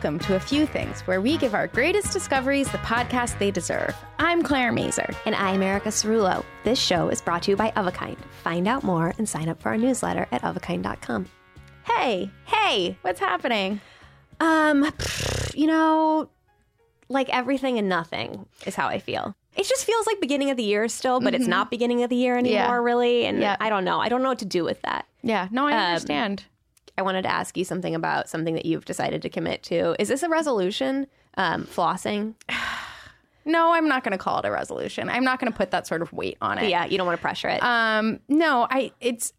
Welcome to A Few Things, where we give our greatest discoveries the podcast they deserve. I'm Claire Mazur. And I'm Erica Cerullo. This show is brought to you by Of a Kind. Find out more and sign up for our newsletter at ofakind.com. Hey, Hey, what's happening? um, you know, like everything and nothing is how I feel. It just feels like beginning of the year still, but it's not beginning of the year anymore, Yeah. really. And Yeah. I don't know. I don't know what to do with that. Yeah, no, I Um, understand. I wanted to ask you something about something that you've decided to commit to. Is this a resolution? Um, flossing? No, I'm not going to call it a resolution. I'm not going to put that sort of weight on it. Yeah, you don't want to pressure it. Um, no, I it's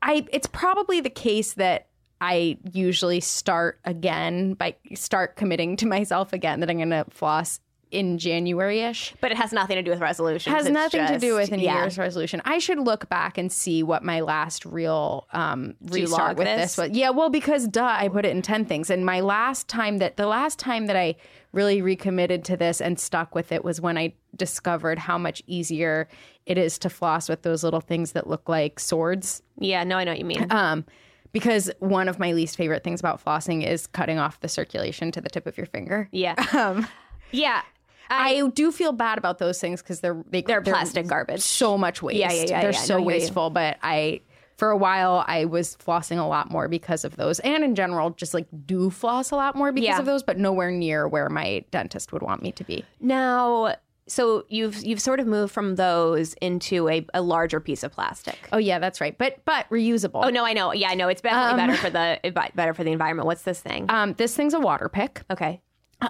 I it's probably the case that I usually start again by start committing to myself again that I'm going to floss in January ish. but it has nothing to do with resolutions. has It's nothing to do with a New yeah. Year's resolution. I should look back and see what my last real um, restart with this? this was. Yeah, well, because duh, I put it in ten things, and my last time that the last time that I really recommitted to this and stuck with it was when I discovered how much easier it is to floss with those little things that look like swords. Yeah, no, I know what you mean. Um, because one of my least favorite things about flossing is cutting off the circulation to the tip of your finger. yeah. Um, yeah. I, do feel bad about those things because they're they, They're plastic garbage. so much waste. Yeah, yeah, yeah, They're yeah. so No, I wasteful. But I, for a while, I was flossing a lot more because of those, and in general, just like do floss a lot more because Yeah. of those, but nowhere near where my dentist would want me to be. Now, so you've you've sort of moved from those into a, a larger piece of plastic. Oh yeah, that's right. But but reusable. Oh no, I know. Yeah, I know. It's definitely better for the better for the environment. What's this thing? Um, this thing's a water pick. okay.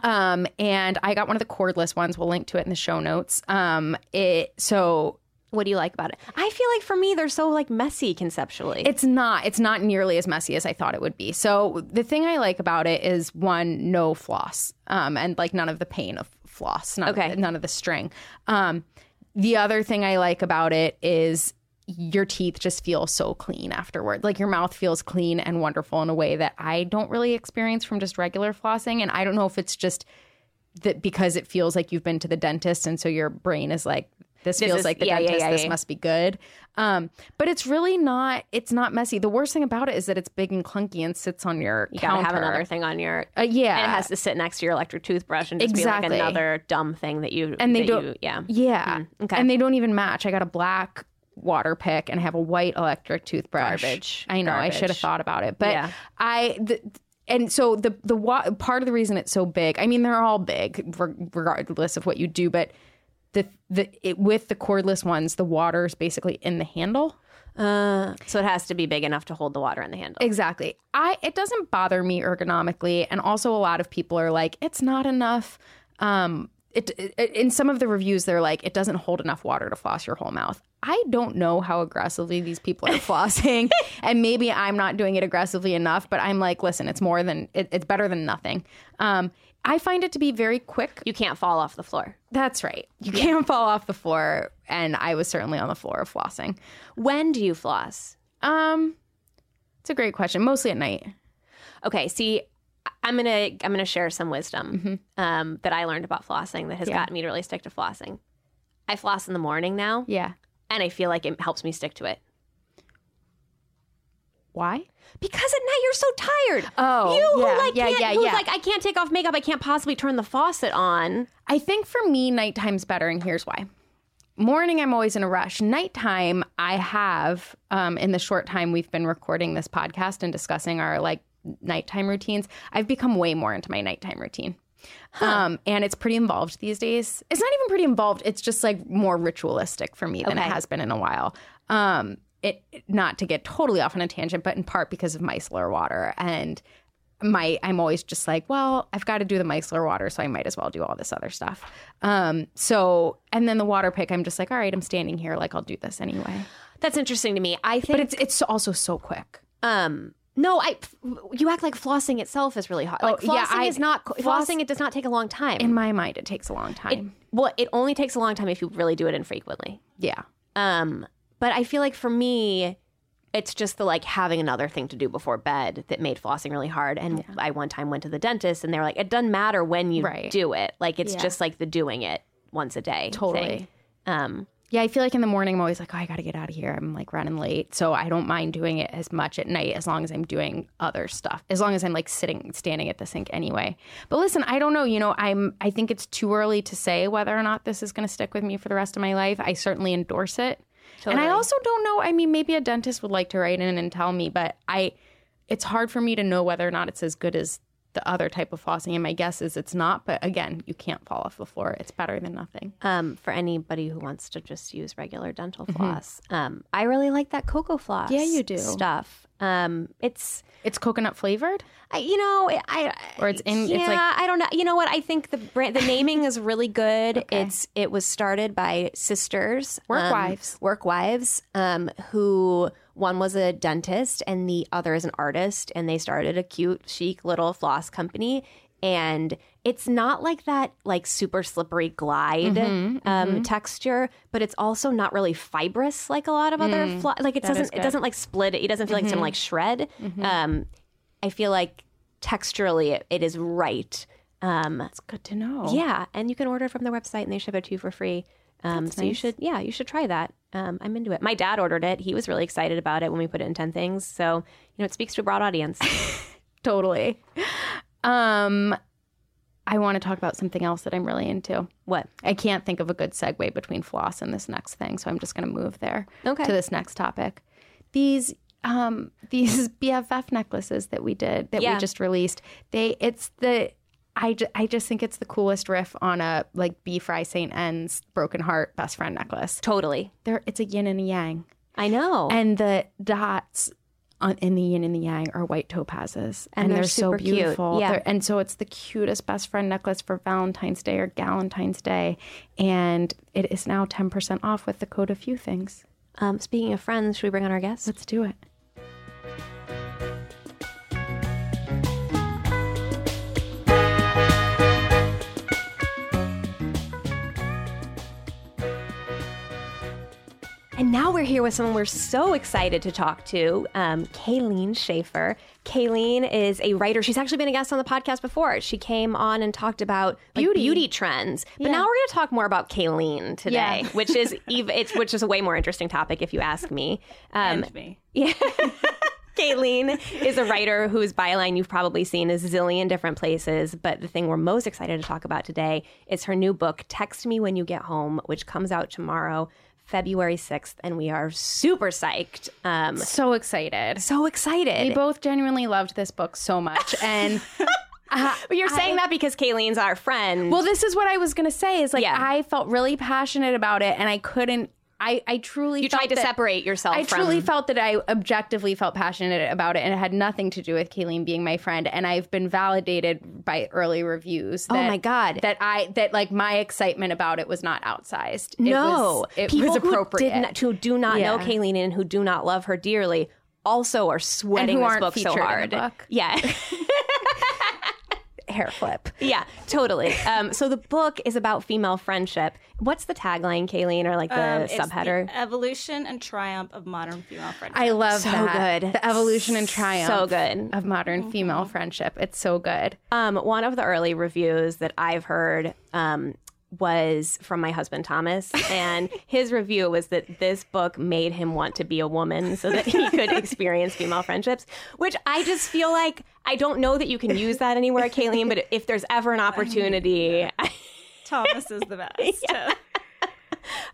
Um, and I got one of the cordless ones. We'll link to it in the show notes. Um, it so What do you like about it? I feel like for me they're so like messy conceptually. It's not. It's not nearly as messy as I thought it would be. So the thing I like about it is one, no floss, um, and like none of the pain of floss. None Okay. Of none of the string. Um, the other thing I like about it is your teeth just feel so clean afterward. Like your mouth feels clean and wonderful in a way that I don't really experience from just regular flossing. And I don't know if it's just that because it feels like you've been to the dentist, and so your brain is like. This, This feels is- like the yeah, dentist. yeah, this yeah. must be good. Um, but it's really not. It's not messy. The worst thing about it is that it's big and clunky and sits on your you counter. gotta have another thing on your Uh, yeah, and it has to sit next to your electric toothbrush and just Exactly. be like another dumb thing that you and they don't. you- yeah. yeah. Mm, okay. And they don't even match. I got a black water pick and have a white electric toothbrush. Garbage. I know. I should have thought about it, but Yeah. I. The, and so the the wa- part of the reason it's so big. I mean, they're all big re- regardless of what you do, but the the it, with the cordless ones, the water is basically in the handle. Uh, so it has to be big enough to hold the water in the handle. Exactly. I it doesn't bother me ergonomically, and also a lot of people are like, it's not enough. Um, it, it in some of the reviews they're like, it doesn't hold enough water to floss your whole mouth. I don't know how aggressively these people are flossing, and maybe I'm not doing it aggressively enough. But I'm like, listen, it's more than it, it's better than nothing. Um, I find it to be very quick. You can't fall off the floor. That's right. You can't fall off the floor, and I was certainly on the floor of flossing. When do you floss? Um, it's a great question. Mostly at night. Okay, see, I'm gonna I'm gonna share some wisdom um, that I learned about flossing that has Mm-hmm. Yeah. gotten me to really stick to flossing. I floss in the morning now, Yeah. and I feel like it helps me stick to it Why? because at night you're so tired. Oh, you who yeah, like yeah, yeah, who's yeah. like I can't take off makeup. I can't possibly turn the faucet on. I think for me, nighttime's better, and here's why. Morning, I'm always in a rush. Nighttime, I have, um, in the short time we've been recording this podcast and discussing our like nighttime routines, I've become way more into my nighttime routine. Um, and it's pretty involved these days. It's not even pretty involved. It's just like more ritualistic for me than it has been in a while. Um, it not to get totally off on a tangent, but in part because of micellar water and my I'm always just like, well, I've got to do the micellar water, so I might as well do all this other stuff. Um, so and then the water pick, I'm just like, all right, I'm standing here, like I'll do this anyway. That's interesting to me. I think But it's it's also so quick. Um, no, I. You act like flossing itself is really hard. Like Oh, yeah, flossing I- is not floss- flossing. It does not take a long time. In my mind, it takes a long time. well, it only takes a long time if you really do it infrequently. yeah. Um, but I feel like for me, it's just the like having another thing to do before bed that made flossing really hard. And I one time went to the dentist, and they were like, "It doesn't matter when you Right. do it. Like it's Yeah. just like the doing it once a day. Totally. thing." Um, Yeah, I feel like in the morning I'm always like, oh, I got to get out of here. I'm like running late. So I don't mind doing it as much at night as long as I'm doing other stuff. As long as I'm like sitting standing at the sink anyway. But listen, I don't know, you know, I'm I think it's too early to say whether or not this is going to stick with me for the rest of my life. I certainly endorse it. And I also don't know, I mean, maybe a dentist would like to write in and tell me, but I it's hard for me to know whether or not it's as good as the other type of flossing. And my guess is it's not, but again, you can't fall off the floor. It's better than nothing. um, for anybody who wants to just use regular dental floss, um, I really like that cocoa floss. Mm-hmm. Yeah, you do. stuff. Um, it's It's coconut flavored? I, you know, I Or it's in- it's Yeah, like- I don't know. You know what? I think the brand, the naming is really good. It's it was started by sisters, Work um, wives. work wives, um, who one was a dentist and the other is an artist, and they started a cute, chic little floss company. And it's not like that, like super slippery glide Mm-hmm, um, texture, but it's also not really fibrous like a lot of other flo- like it Mm, doesn't it. Mm-hmm. doesn't like split. It doesn't feel like it's gonna like shred. Um, I feel like texturally it, it is right. Um, It's good to know. yeah, and you can order from their website and they ship it to you for free. Um, so you should, yeah, you should try that. Um, I'm into it. My dad ordered it. He was really excited about it when we put it in ten things. So you know, it speaks to a broad audience. totally. Um, I want to talk about something else that I'm really into. what? I can't think of a good segue between floss and this next thing, so I'm just going to move there Okay. to this next topic. These um these BFF necklaces that we did that Yeah. we just released. They it's the I, ju- I just think it's the coolest riff on a like B Fry St. N's broken heart best friend necklace. Totally. There it's a yin and a yang. I know. And the dots on, in the yin and the yang are white topazes, And and, they're they're, so super cute. beautiful. Yeah. They're- and so it's the cutest best friend necklace for Valentine's Day or Galentine's Day, and it is now ten percent off with the code a few things. um, speaking of friends, should we bring on our guests? Let's do it. And now we're here with someone we're so excited to talk to, um, Kayleen Schaefer. Kayleen is a writer. She's actually been a guest on the podcast before. She came on and talked about like, beauty. Beauty. trends. But now we're going to talk more about Kayleen today, Yeah. which is ev- it's which is a way more interesting topic if you ask me. Um, me. yeah. Kayleen is a writer whose byline you've probably seen a zillion different places, but the thing we're most excited to talk about today is her new book, Text Me When You Get Home, which comes out tomorrow, February 6th, and we are super psyched. Um, So excited. so excited. We both genuinely loved this book so much, and but you're saying that because Kayleen's our friend. well, this is what I was gonna say. Is like Yeah. I felt really passionate about it, and I couldn't. I I truly you felt tried to that- separate yourself I from truly felt that I objectively felt passionate about it, and it had nothing to do with Kayleen being my friend. And I've been validated by early reviews. Oh my God. That I that like my excitement about it was not outsized. It No, was, it people was appropriate. who, did not, who do not know Kayleen and who do not love her dearly also are sweating this book so featured in the hard. book. Yeah, hair flip. Yeah, totally. Um, so the book is about female friendship. What's the tagline, Kayleen, or like the Um, it's subheader? the evolution and triumph of modern female friendship. I love So that. good. The evolution and triumph. So good. Of modern female friendship. It's so good. Um, one of the early reviews that I've heard um, was from my husband Thomas, and his review was that this book made him want to be a woman so that he could experience female friendships. Which I just feel like I don't know that you can use that anywhere, Kayleen. But if there's ever an opportunity, Thomas is the best.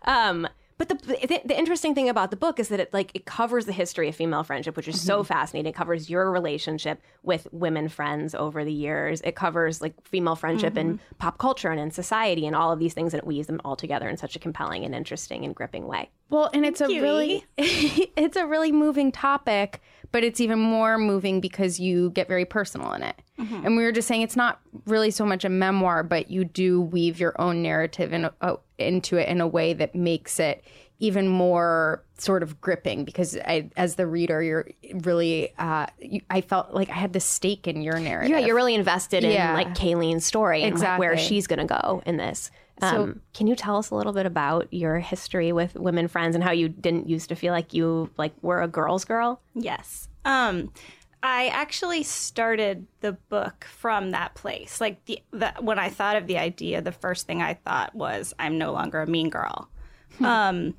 Um, but the, the the interesting thing about the book is that it like it covers the history of female friendship, which is so mm-hmm. fascinating. It covers your relationship with women friends over the years. It covers like female friendship in mm-hmm. pop culture and in society and all of these things, and it weaves them all together in such a compelling and interesting and gripping way. Well, and it's a really it's a really moving topic, but it's even more moving because you get very personal in it. And we were just saying it's not really so much a memoir, but you do weave your own narrative in a, into it in a way that makes it even more sort of gripping because I, as the reader, you're really, uh, you, I felt like I had the stake in your narrative. Yeah, you're really invested in like Kayleen's story and like, where she's going to go in this. Um, can you tell us a little bit about your history with women friends and how you didn't used to feel like you like were a girl's girl? Yes. Um, I actually started the book from that place. Like the, the when I thought of the idea, the first thing I thought was I'm no longer a mean girl, um,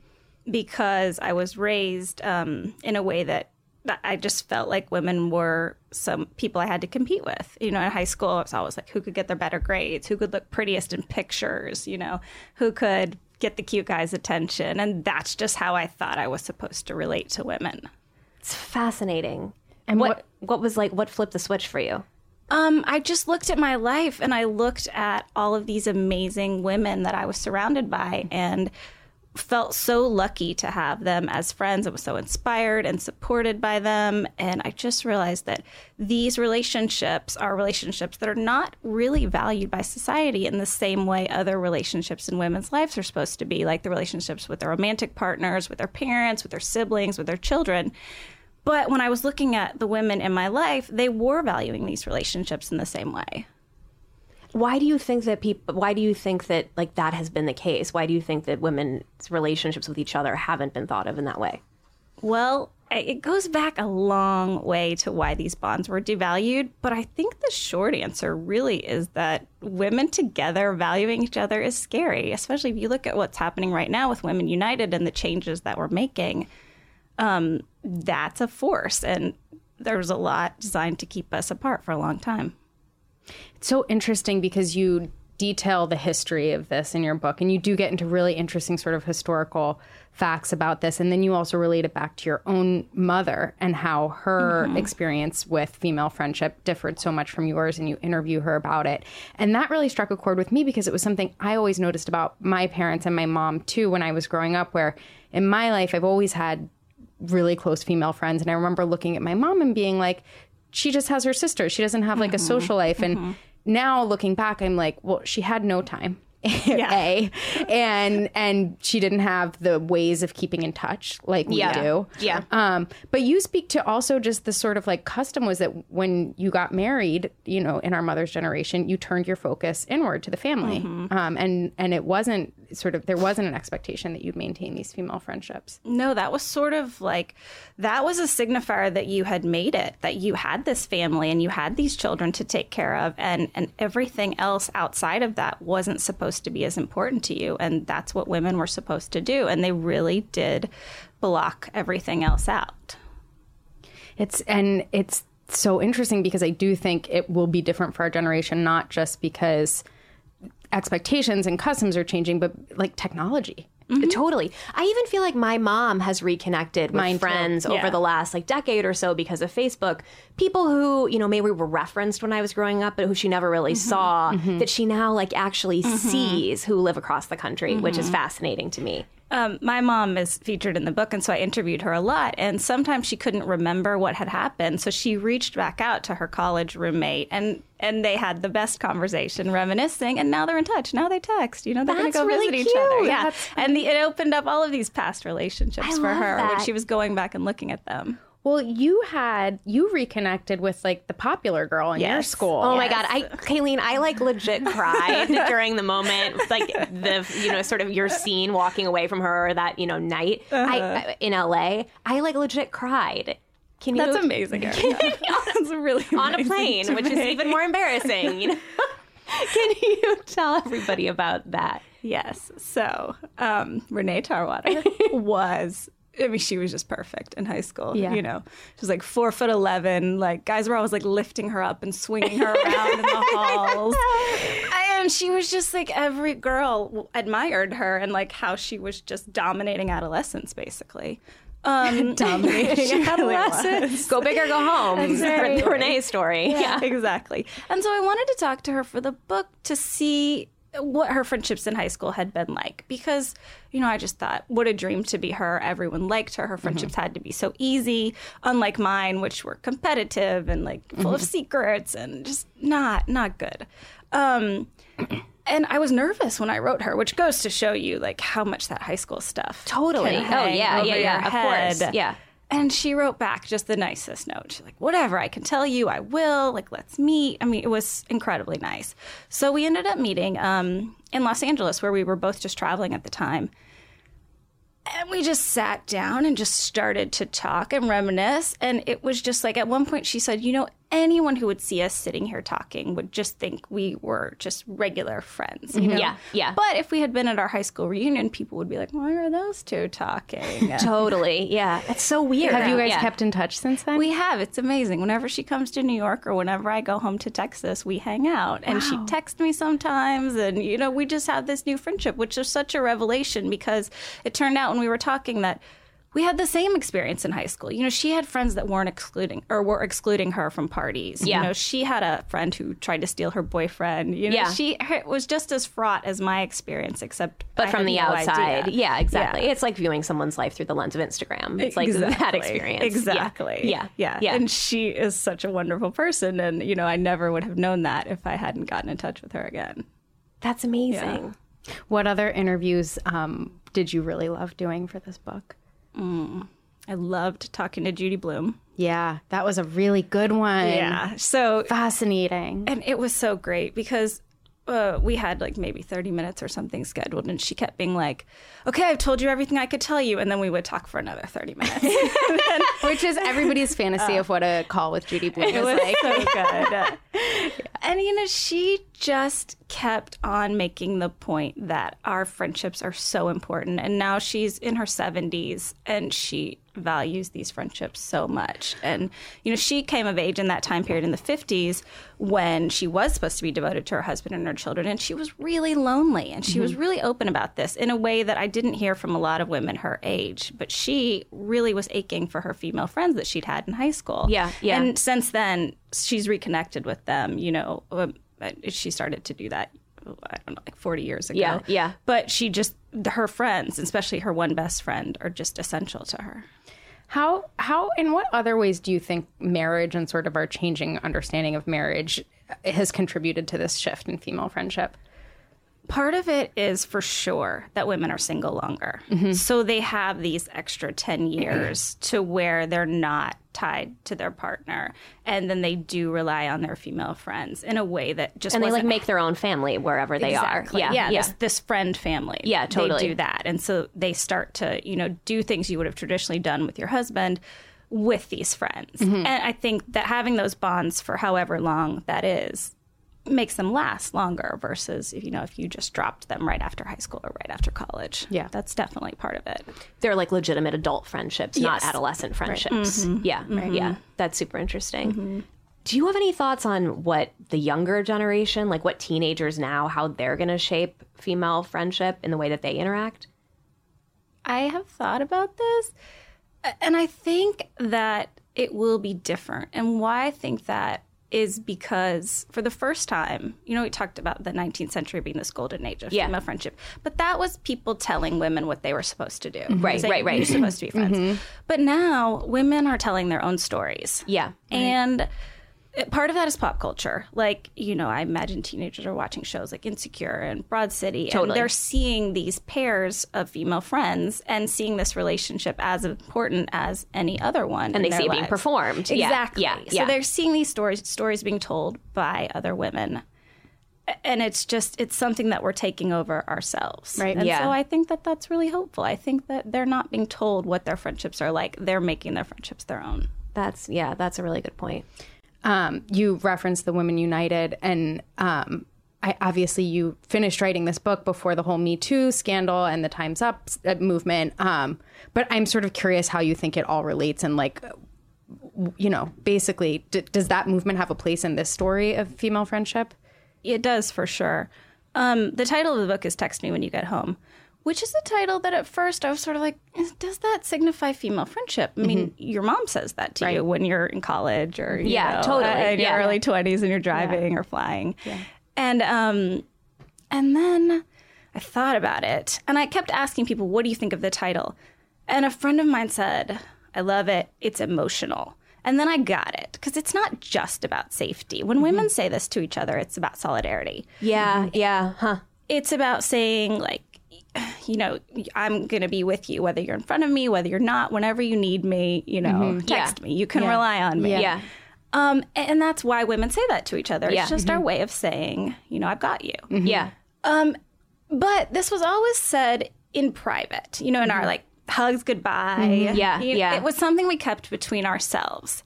because I was raised um, in a way that. that I just felt like women were some people I had to compete with. You know, in high school, it was always like, who could get their better grades? Who could look prettiest in pictures? You know, who could get the cute guy's attention? And that's just how I thought I was supposed to relate to women. It's fascinating. And what what was like what flipped the switch for you? Um, I just looked at my life and I looked at all of these amazing women that I was surrounded by and felt so lucky to have them as friends. I was so inspired and supported by them. And I just realized that these relationships are relationships that are not really valued by society in the same way other relationships in women's lives are supposed to be, like the relationships with their romantic partners, with their parents, with their siblings, with their children. But when I was looking at the women in my life, they were valuing these relationships in the same way. Why do you think that people why do you think that like that has been the case? Why do you think that women's relationships with each other haven't been thought of in that way? Well, it goes back a long way to why these bonds were devalued, but I think the short answer really is that women together valuing each other is scary, especially if you look at what's happening right now with Women United and the changes that we're making. Um, that's a force, and there's a lot designed to keep us apart for a long time. It's so interesting because you detail the history of this in your book and you do get into really interesting sort of historical facts about this and then you also relate it back to your own mother and how her experience with female friendship differed so much from yours and you interview her about it and that really struck a chord with me because it was something i always noticed about my parents and my mom too when i was growing up where in my life i've always had really close female friends and i remember looking at my mom and being like she just has her sister. She doesn't have like a social mm-hmm. life. And mm-hmm. now looking back i'm like well she had no time a and and she didn't have the ways of keeping in touch like we Yeah. do. Yeah. um but you speak to also just the sort of like custom was that when you got married you know in our mother's generation you turned your focus inward to the family. Um and and it wasn't sort of there wasn't an expectation that you'd maintain these female friendships. No, that was sort of like that was a signifier that you had made it, that you had this family and you had these children to take care of and and everything else outside of that wasn't supposed to be as important to you and that's what women were supposed to do and they really did block everything else out. It's and it's so interesting because I do think it will be different for our generation, not just because expectations and customs are changing, but like technology. Mm-hmm. Totally. I even feel like my mom has reconnected with Mine friends over the last like decade or so because of Facebook. People who, you know, maybe were referenced when I was growing up, but who she never really mm-hmm. saw, mm-hmm. that she now like actually sees who live across the country, which is fascinating to me. Um, my mom is featured in the book, and so I interviewed her a lot. And sometimes she couldn't remember what had happened, so she reached back out to her college roommate, and and they had the best conversation, reminiscing. And now they're in touch. Now they text. You know, they're going to go really visit each other. Yeah, That's- and the, it opened up all of these past relationships I for her when she was going back and looking at them. Well, you had you reconnected with like the popular girl in your school. Oh my god, I Kayleen, I like legit cried during the moment, like the you know sort of your scene walking away from her that you know night I, in LA. I like legit cried. Can you? That's amazing. Erica. That's really on a plane, which is even more embarrassing. You know, can you tell everybody about that? Yes. So um, Renee Tarwater was. I mean, she was just perfect in high school. Yeah. You know, she was like four foot eleven. Like guys were always like lifting her up and swinging her around in the halls. And she was just like every girl admired her and like how she was just dominating adolescence, basically. Um, dominating adolescence. Go big or go home. Exactly. Renee's story. Yeah. exactly. And so I wanted to talk to her for the book to see what her friendships in high school had been like. Because you know I just thought what a dream to be her. Everyone liked her. Her friendships had to be so easy unlike mine which were competitive and like full of secrets and just not not good. Um and I was nervous when I wrote her which goes to show you like how much that high school stuff Totally. Oh, yeah, yeah, yeah, of course. Yeah. And she wrote back just the nicest note. She's like, whatever, I can tell you, I will. Like, let's meet. I mean, it was incredibly nice. So we ended up meeting um, in Los Angeles, where we were both just traveling at the time. And we just sat down and just started to talk and reminisce. And it was just like, at one point, she said, You know, anyone who would see us sitting here talking would just think we were just regular friends. You mm-hmm. know? Yeah, yeah. But if we had been at our high school reunion, people would be like, Why are those two talking? Totally. Yeah. It's so weird. Have you guys Yeah. kept in touch since then? We have. It's amazing. Whenever she comes to New York or whenever I go home to Texas, we hang out. And she texts me sometimes. And, you know, we just have this new friendship, which is such a revelation because it turned out when we were talking that we had the same experience in high school. You know, she had friends that weren't excluding or were excluding her from parties. Yeah. You know, she had a friend who tried to steal her boyfriend. You know, Yeah. she it was just as fraught as my experience, except But I from had the no outside. idea. Yeah, exactly. Yeah. It's like viewing someone's life through the lens of Instagram. It's like that experience. Exactly. Yeah. yeah. Yeah. And she is such a wonderful person. And, you know, I never would have known that if I hadn't gotten in touch with her again. That's amazing. what other interviews um, did you really love doing for this book? Mm. I loved talking to Judy Blume. Yeah, that was a really good one. Yeah. So, Fascinating. and it was so great because uh, we had like maybe 30 minutes or something scheduled. And she kept being like, okay, I've told you everything I could tell you. And then we would talk for another 30 minutes. Which is everybody's fantasy of what a call with Judy It is was like. so good. And you know, she just kept on making the point that our friendships are so important. And now she's in her 70s and she values these friendships so much. And you know, she came of age in that time period in the 50s when she was supposed to be devoted to her husband and her children and she was really lonely and she was really open about this in a way that I didn't hear from a lot of women her age, but she really was aching for her female friends that she'd had in high school. Yeah, yeah. And since then, she's reconnected with them. You know, um, she started to do that. I don't know, like forty years ago. Yeah, yeah. But she just her friends, especially her one best friend, are just essential to her. How how in what other ways do you think marriage and sort of our changing understanding of marriage has contributed to this shift in female friendship? Part of it is for sure that women are single longer. So they have these extra 10 years to where they're not tied to their partner. And then they do rely on their female friends in a way that just And they like make their own family wherever they Exactly. are. Yeah, Yeah. This, this friend family. Yeah, totally. They do that, and so they start to you know do things you would have traditionally done with your husband with these friends. Mm-hmm. And I think that having those bonds for however long that is makes them last longer versus if you know if you just dropped them right after high school or right after college. Yeah. that's definitely part of it. They're like legitimate adult friendships, not Yes. Mm-hmm. adolescent friendships. Yeah. Yeah. That's super interesting. Do you have any thoughts on what the younger generation, like what teenagers now, how they're going to shape female friendship in the way that they interact? I have thought about this, and I think that it will be different. And why I think that is because for the first time, you know, we talked about the 19th century being this golden age of Yeah. female friendship, but that was people telling women what they were supposed to do. Mm-hmm. Right, Saying, right, right. You're supposed to be friends. Mm-hmm. But now women are telling their own stories. Yeah. And part of that is pop culture. Like, you know, I imagine teenagers are watching shows like Insecure and Broad City, Totally. and they're seeing these pairs of female friends and seeing this relationship as important as any other one. And in they their see it being performed. Exactly. yeah, So yeah. they're seeing these stories stories being told by other women. And it's just it's something that we're taking over ourselves, Right. And Yeah. so I think that that's really hopeful. I think that they're not being told what their friendships are like; they're making their friendships their own. That's yeah, that's a really good point. Um, you referenced the Women United, and um, I obviously you finished writing this book before the whole Me Too scandal and the Times Up uh, movement. Um, but I'm sort of curious how you think it all relates, and like, you know, basically, d- does that movement have a place in this story of female friendship? It does for sure. Um, the title of the book is "Text Me When You Get Home," which is a title that at first I was sort of like, does that signify female friendship? I mean, your mom says that to you when you're in college or you Yeah, know, totally. uh, in Yeah. your early twenties and you're driving or flying, and um, and then I thought about it and I kept asking people, "What do you think of the title?" And a friend of mine said, "I love it. It's emotional." And then I got it because it's not just about safety. When women say this to each other, it's about solidarity Yeah, yeah, huh. it's about saying like you know i'm going to be with you whether you're in front of me whether you're not whenever you need me you know mm-hmm. text Yeah. me. You can rely on me. Yeah. um and that's why women say that to each other. Yeah. it's just our mm-hmm. way of saying you know i've got you. Mm-hmm. Yeah. um but this was always said in private you know in our like hugs goodbye. Yeah, You- yeah. it was something we kept between ourselves.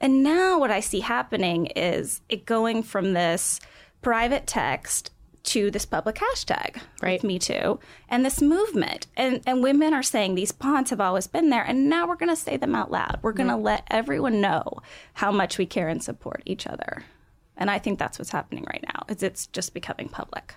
And now what I see happening is it going from this private text to this public hashtag, Right. with Me Too, and this movement. And, and women are saying these bonds have always been there, and now we're going to say them out loud. We're going to let everyone know how much we care and support each other. And I think that's what's happening right now. Is it's just becoming public.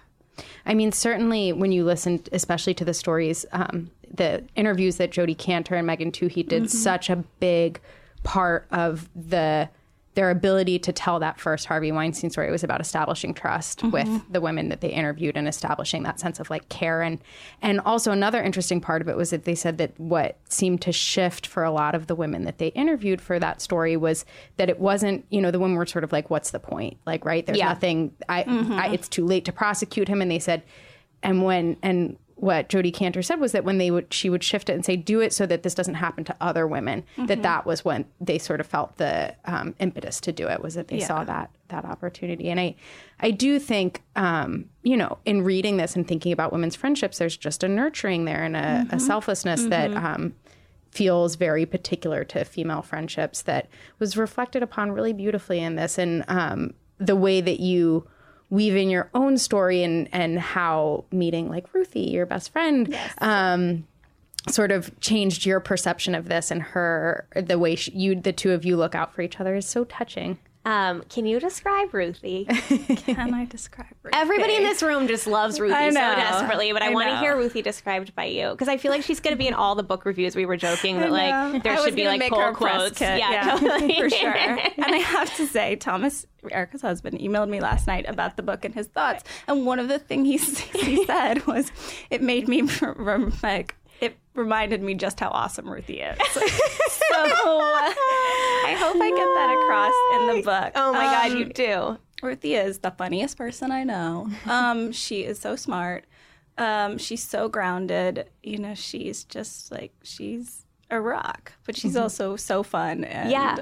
I mean, certainly when you listen, especially to the stories, um, the interviews that Jodi Kantor and Megan Twohey did, such a big part of the their ability to tell that first Harvey Weinstein story. Was about establishing trust mm-hmm. with the women that they interviewed and establishing that sense of like care. And and also another interesting part of it was that they said that what seemed to shift for a lot of the women that they interviewed for that story was that it wasn't you know the women were sort of like what's the point? Like right? There's Yeah. nothing I, I mm-hmm. it's too late to prosecute him. And they said and when and what Jodi Kantor said was that when they would she would shift it and say do it so that this doesn't happen to other women that that was when they sort of felt the um, impetus to do it was that they saw that that opportunity. And I I do think um, you know in reading this and thinking about women's friendships there's just a nurturing there and a, a selflessness that um, feels very particular to female friendships that was reflected upon really beautifully in this. And um, the way that you weave in your own story and and how meeting like Ruthie, your best friend, um, sort of changed your perception of this and her the way she, you the two of you look out for each other is so touching. Um, can you describe Ruthie? Can I describe Ruthie? Everybody in this room just loves Ruthie so desperately, but I, I want to hear Ruthie described by you because I feel like she's going to be in all the book reviews. We were joking that like there I should be like make pull her a press quotes. kit, Yeah, totally. for sure. and I have to say, Thomas, Erica's husband, emailed me last night about the book and his thoughts. And one of the things he, he said was, it made me like. It reminded me just how awesome Ruthie is. so I hope I get that across in the book. Oh my god, Um, you do. Ruthie is the funniest person I know. Um, she is so smart. Um, she's so grounded. You know, she's just like she's a rock, but she's also so fun. And Yeah.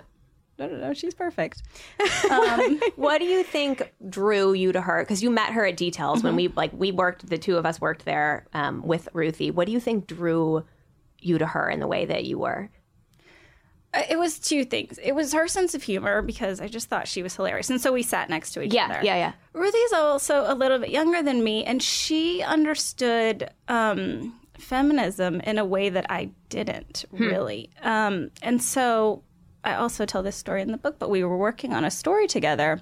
I no, no. She's perfect. What do you think drew you to her? Because you met her at Details when we like we worked. The two of us worked there um, with Ruthie. What do you think drew you to her in the way that you were? Uh, It was two things. It was her sense of humor because I just thought she was hilarious, and so we sat next to each Yeah, other. yeah, yeah. Ruthie's also a little bit younger than me, and she understood um, feminism in a way that I didn't really. Um, and so I also tell this story in the book, but we were working on a story together.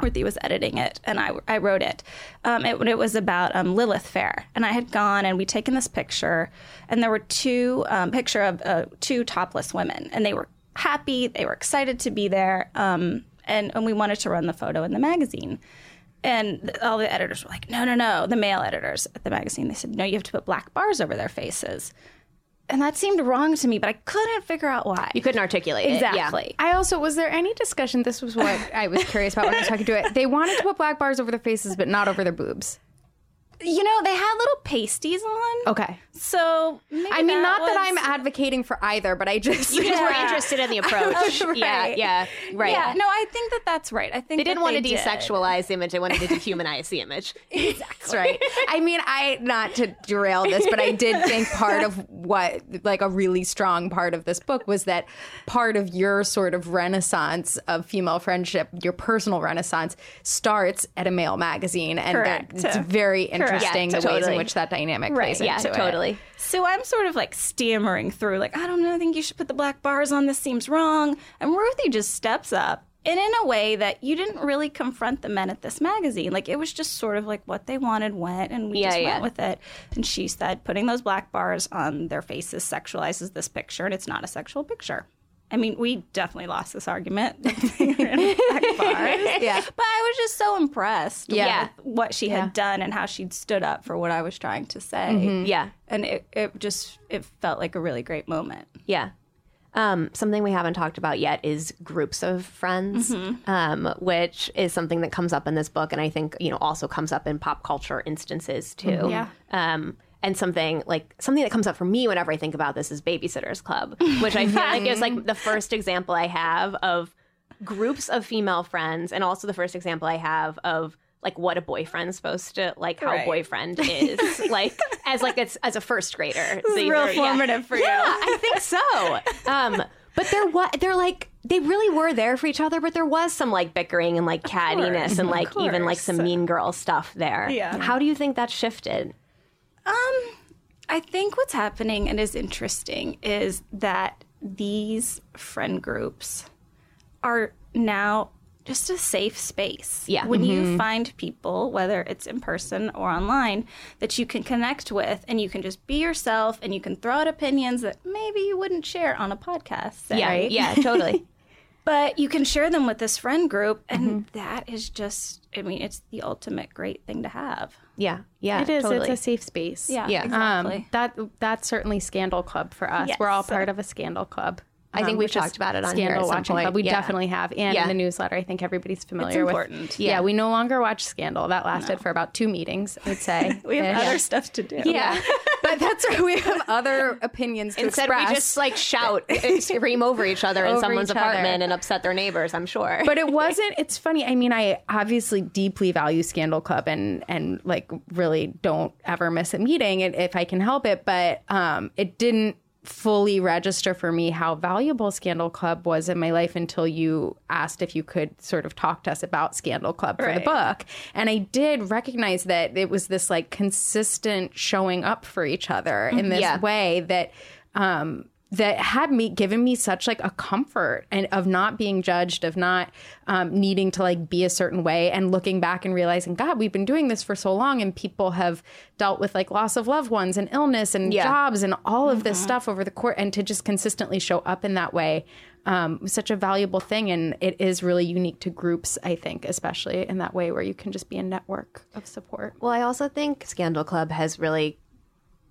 Ruthie was editing it, and I, I wrote it. Um, it. It was about um, Lilith Fair, and I had gone and we'd taken this picture, and there were two um, picture of uh, two topless women, and they were happy, they were excited to be there, um, and and we wanted to run the photo in the magazine. And all the editors were like, no, no, no. The male editors at the magazine, they said, no, you have to put black bars over their faces. And that seemed wrong to me, but I couldn't figure out why. You couldn't articulate it. Yeah. exactly. I also was there any discussion? This was what I was curious about when I was talking to it. They wanted to put black bars over their faces, but not over their boobs. You know, they had little pasties on. Okay. So maybe I mean, not that I'm advocating for either, but I just You just were interested in the approach. Yeah, Right. yeah, right. Yeah, no, I think that that's right. I think They didn't that want to did. desexualize the image. They wanted to dehumanize the image. That's right. I mean, I not to derail this, but I did think part of what, like, a really strong part of this book was that part of your sort of renaissance of female friendship, your personal renaissance, starts at a male magazine, and that it's very interesting Yeah, the ways in which that dynamic Right, plays Yeah, into it. totally. So I'm sort of like stammering through, like, I don't know, I think you should put the black bars on. This seems wrong. And Ruthie just steps up. And in a way that you didn't really confront the men at this magazine. Like, it was just sort of like what they wanted went, and we Yeah, just yeah. went with it. And she said, putting those black bars on their faces sexualizes this picture, and it's not a sexual picture. I mean, we definitely lost this argument. Yeah. But I was just so impressed Yeah. with what she Yeah. had done and how she'd stood up for what I was trying to say Yeah, and it, it just it felt like a really great moment yeah. Um, something we haven't talked about yet is groups of friends, um, which is something that comes up in this book, and I think you know also comes up in pop culture instances too. Yeah. Um, and something like something that comes up for me whenever I think about this is Babysitters Club, which I feel like is like the first example I have of groups of female friends, and also the first example I have of like what a boyfriend's supposed to like how a Right. boyfriend is like as like it's as a first grader. this So is real yeah. formative for you Yeah, I think so. Um, but there was they're like they really were there for each other, but there was some like bickering and like cattiness and like even like some mean girl stuff there. Yeah. How do you think that shifted? Um i think what's happening and is interesting is that these friend groups are now just a safe space. Yeah. When you find people, whether it's in person or online, that you can connect with and you can just be yourself and you can throw out opinions that maybe you wouldn't share on a podcast. Yeah, right? yeah, totally. But you can share them with this friend group, and Mm-hmm. that is just, I mean, it's the ultimate great thing to have. Yeah, yeah, It is. Totally. It's a safe space. Yeah, Yeah. exactly. Um, that that's certainly Scandal Club for us. Yes. We're all part of a Scandal Club. I think um, we've talked about it on here Scandal some Watching point. Club. We Yeah. definitely have, and Yeah. in the newsletter, I think everybody's familiar with. important. Yeah. Yeah. we no longer watch Scandal. That lasted for about two meetings, I'd say. we have other stuff to do. Yeah, but that's right. We have other opinions to Instead, express. we just like shout, and scream over each other in someone's each other. apartment and upset their neighbors. I'm sure. but it wasn't it's funny i mean i obviously deeply value scandal club and and like really don't ever miss a meeting if if i can help it but um it didn't fully register for me how valuable scandal club was in my life until you asked if you could sort of talk to us about scandal club for the book. And i did recognize that it was this like consistent showing up for each other in this Yeah. way that um that had me given me such like a comfort and of not being judged of not um, needing to like be a certain way and looking back and realizing god we've been doing this for so long and people have dealt with like loss of loved ones and illness and Yeah. jobs and all of this stuff over the court and to just consistently show up in that way um, was such a valuable thing. And it is really unique to groups i think especially in that way where you can just be a network of support. Well, I also think Scandal Club has really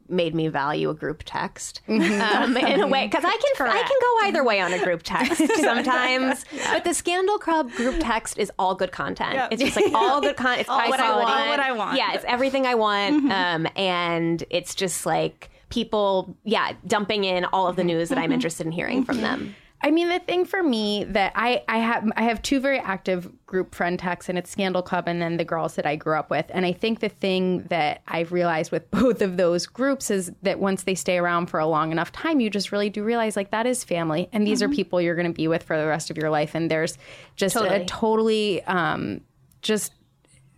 made me value a group text Mm-hmm. um, in a way because I can I can go either way on a group text sometimes. But the Scandal Club group text is all good content. It's just like all good content. It's high what I want. All what I want. Yeah, it's everything I want. Um, and it's just like people, yeah, dumping in all of the news that I'm interested in hearing from them. I mean, the thing for me that I, I have I have two very active group friend texts, and it's Scandal Club and then the girls that I grew up with. And I think the thing that I've realized with both of those groups is that once they stay around for a long enough time, you just really do realize like that is family, and these are people you're going to be with for the rest of your life. And there's just Totally. a totally um, just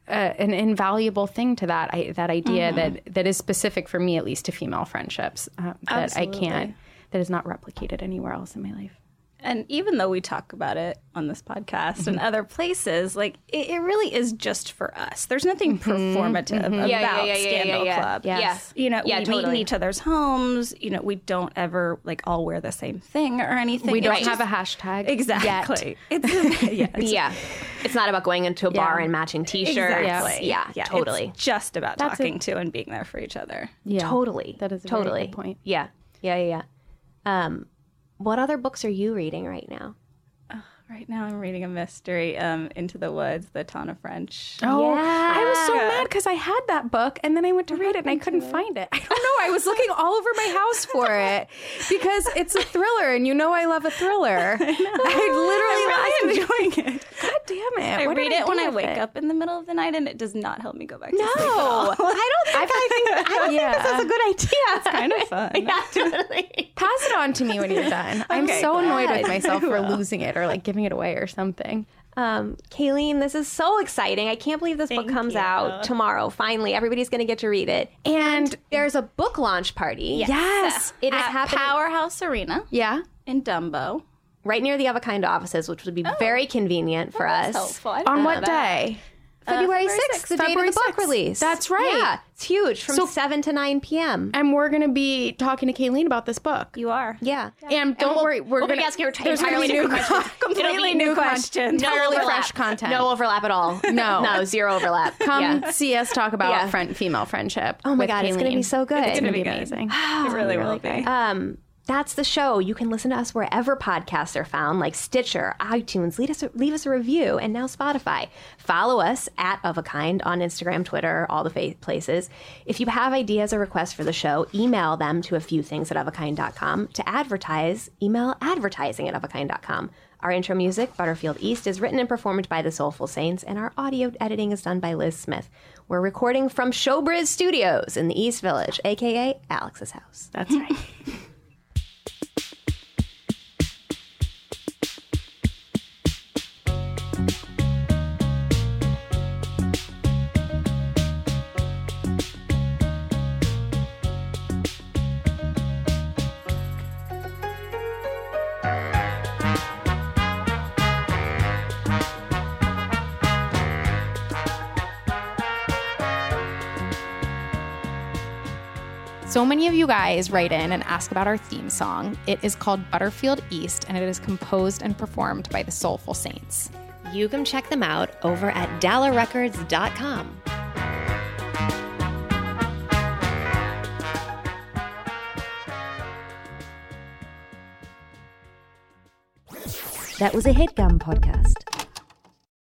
uh, an invaluable thing to that I, that idea that that is specific for me at least to female friendships uh, that I can't that is not replicated anywhere else in my life. And even though we talk about it on this podcast and mm-hmm. other places, like it, it really is just for us. There's nothing mm-hmm. performative mm-hmm. about Yeah, yeah, yeah, yeah, Scandal yeah, yeah. Club. Yes. You know, Yeah, we meet in each other's homes. You know, we don't ever like all wear the same thing or anything. We It's don't just- have a hashtag yet. exactly. It's yeah, it's- Yeah, it's not about going into a bar Yeah. and matching T-shirts. Exactly. Yeah, it's totally. just about That's talking to and being there for each other. Yeah, Totally. That is a totally good point. Yeah. Yeah, yeah, yeah. Um, what other books are you reading right now? Right now, I'm reading a mystery, um, Into the Woods, the Tana French. Oh, Yeah. I was so mad because I had that book and then I went to read it and I couldn't find it. I don't know. I was looking all over my house for it because it's a thriller and you know I love a thriller. I, literally I'm really enjoying it. God damn it. I What read did it when I wake it? up in the middle of the night, and it does not help me go back to sleep. No, I don't think I think I don't Yeah. think this is a good idea. It's kind of fun. yeah, totally. Pass it on to me when you're done. I'm Okay, so annoyed with myself for losing it or like giving it away or something. Um, Kayleen, this is so exciting. I can't believe this book comes you. out tomorrow. Finally, everybody's going to get to read it. And There's a book launch party. yes. It is At happening Powerhouse Arena Yeah. in Dumbo. right near the Of a Kind offices, which would be very convenient for us. Helpful. On know what that. day? February February 6th, the date of the book release. That's right. Yeah, it's huge from So- 7 to 9 p.m. And we're going to be talking to Kayleen about this book. You are. Yeah. And don't worry, we're we'll be asking her there's gonna entirely be new new questions. completely new new questions, questions. No entirely overlap. fresh content. No overlap at all. No. no, zero overlap. Come Yeah. see us talk about Yeah. friend female friendship. Oh my with God, it's gonna be so good. It's gonna It's be gonna be good. amazing. It really will be. Um, that's the show. You can listen to us wherever podcasts are found, like Stitcher, iTunes. Leave us, leave us a review, and now Spotify. Follow us at Of a Kind on Instagram, Twitter, all the fa- places. If you have ideas or requests for the show, email them to a few things at ofakind.com. To advertise, email advertising at ofakind.com. Our intro music, Butterfield East, is written and performed by the Soulful Saints, and our audio editing is done by Liz Smith. We're recording from Showbiz Studios in the East Village, aka Alex's house. That's right. So of you guys write in and ask about our theme song. It is called Butterfield East and it is composed and performed by the Soulful Saints. You can check them out over at dallarecords.com. That was a headgum podcast.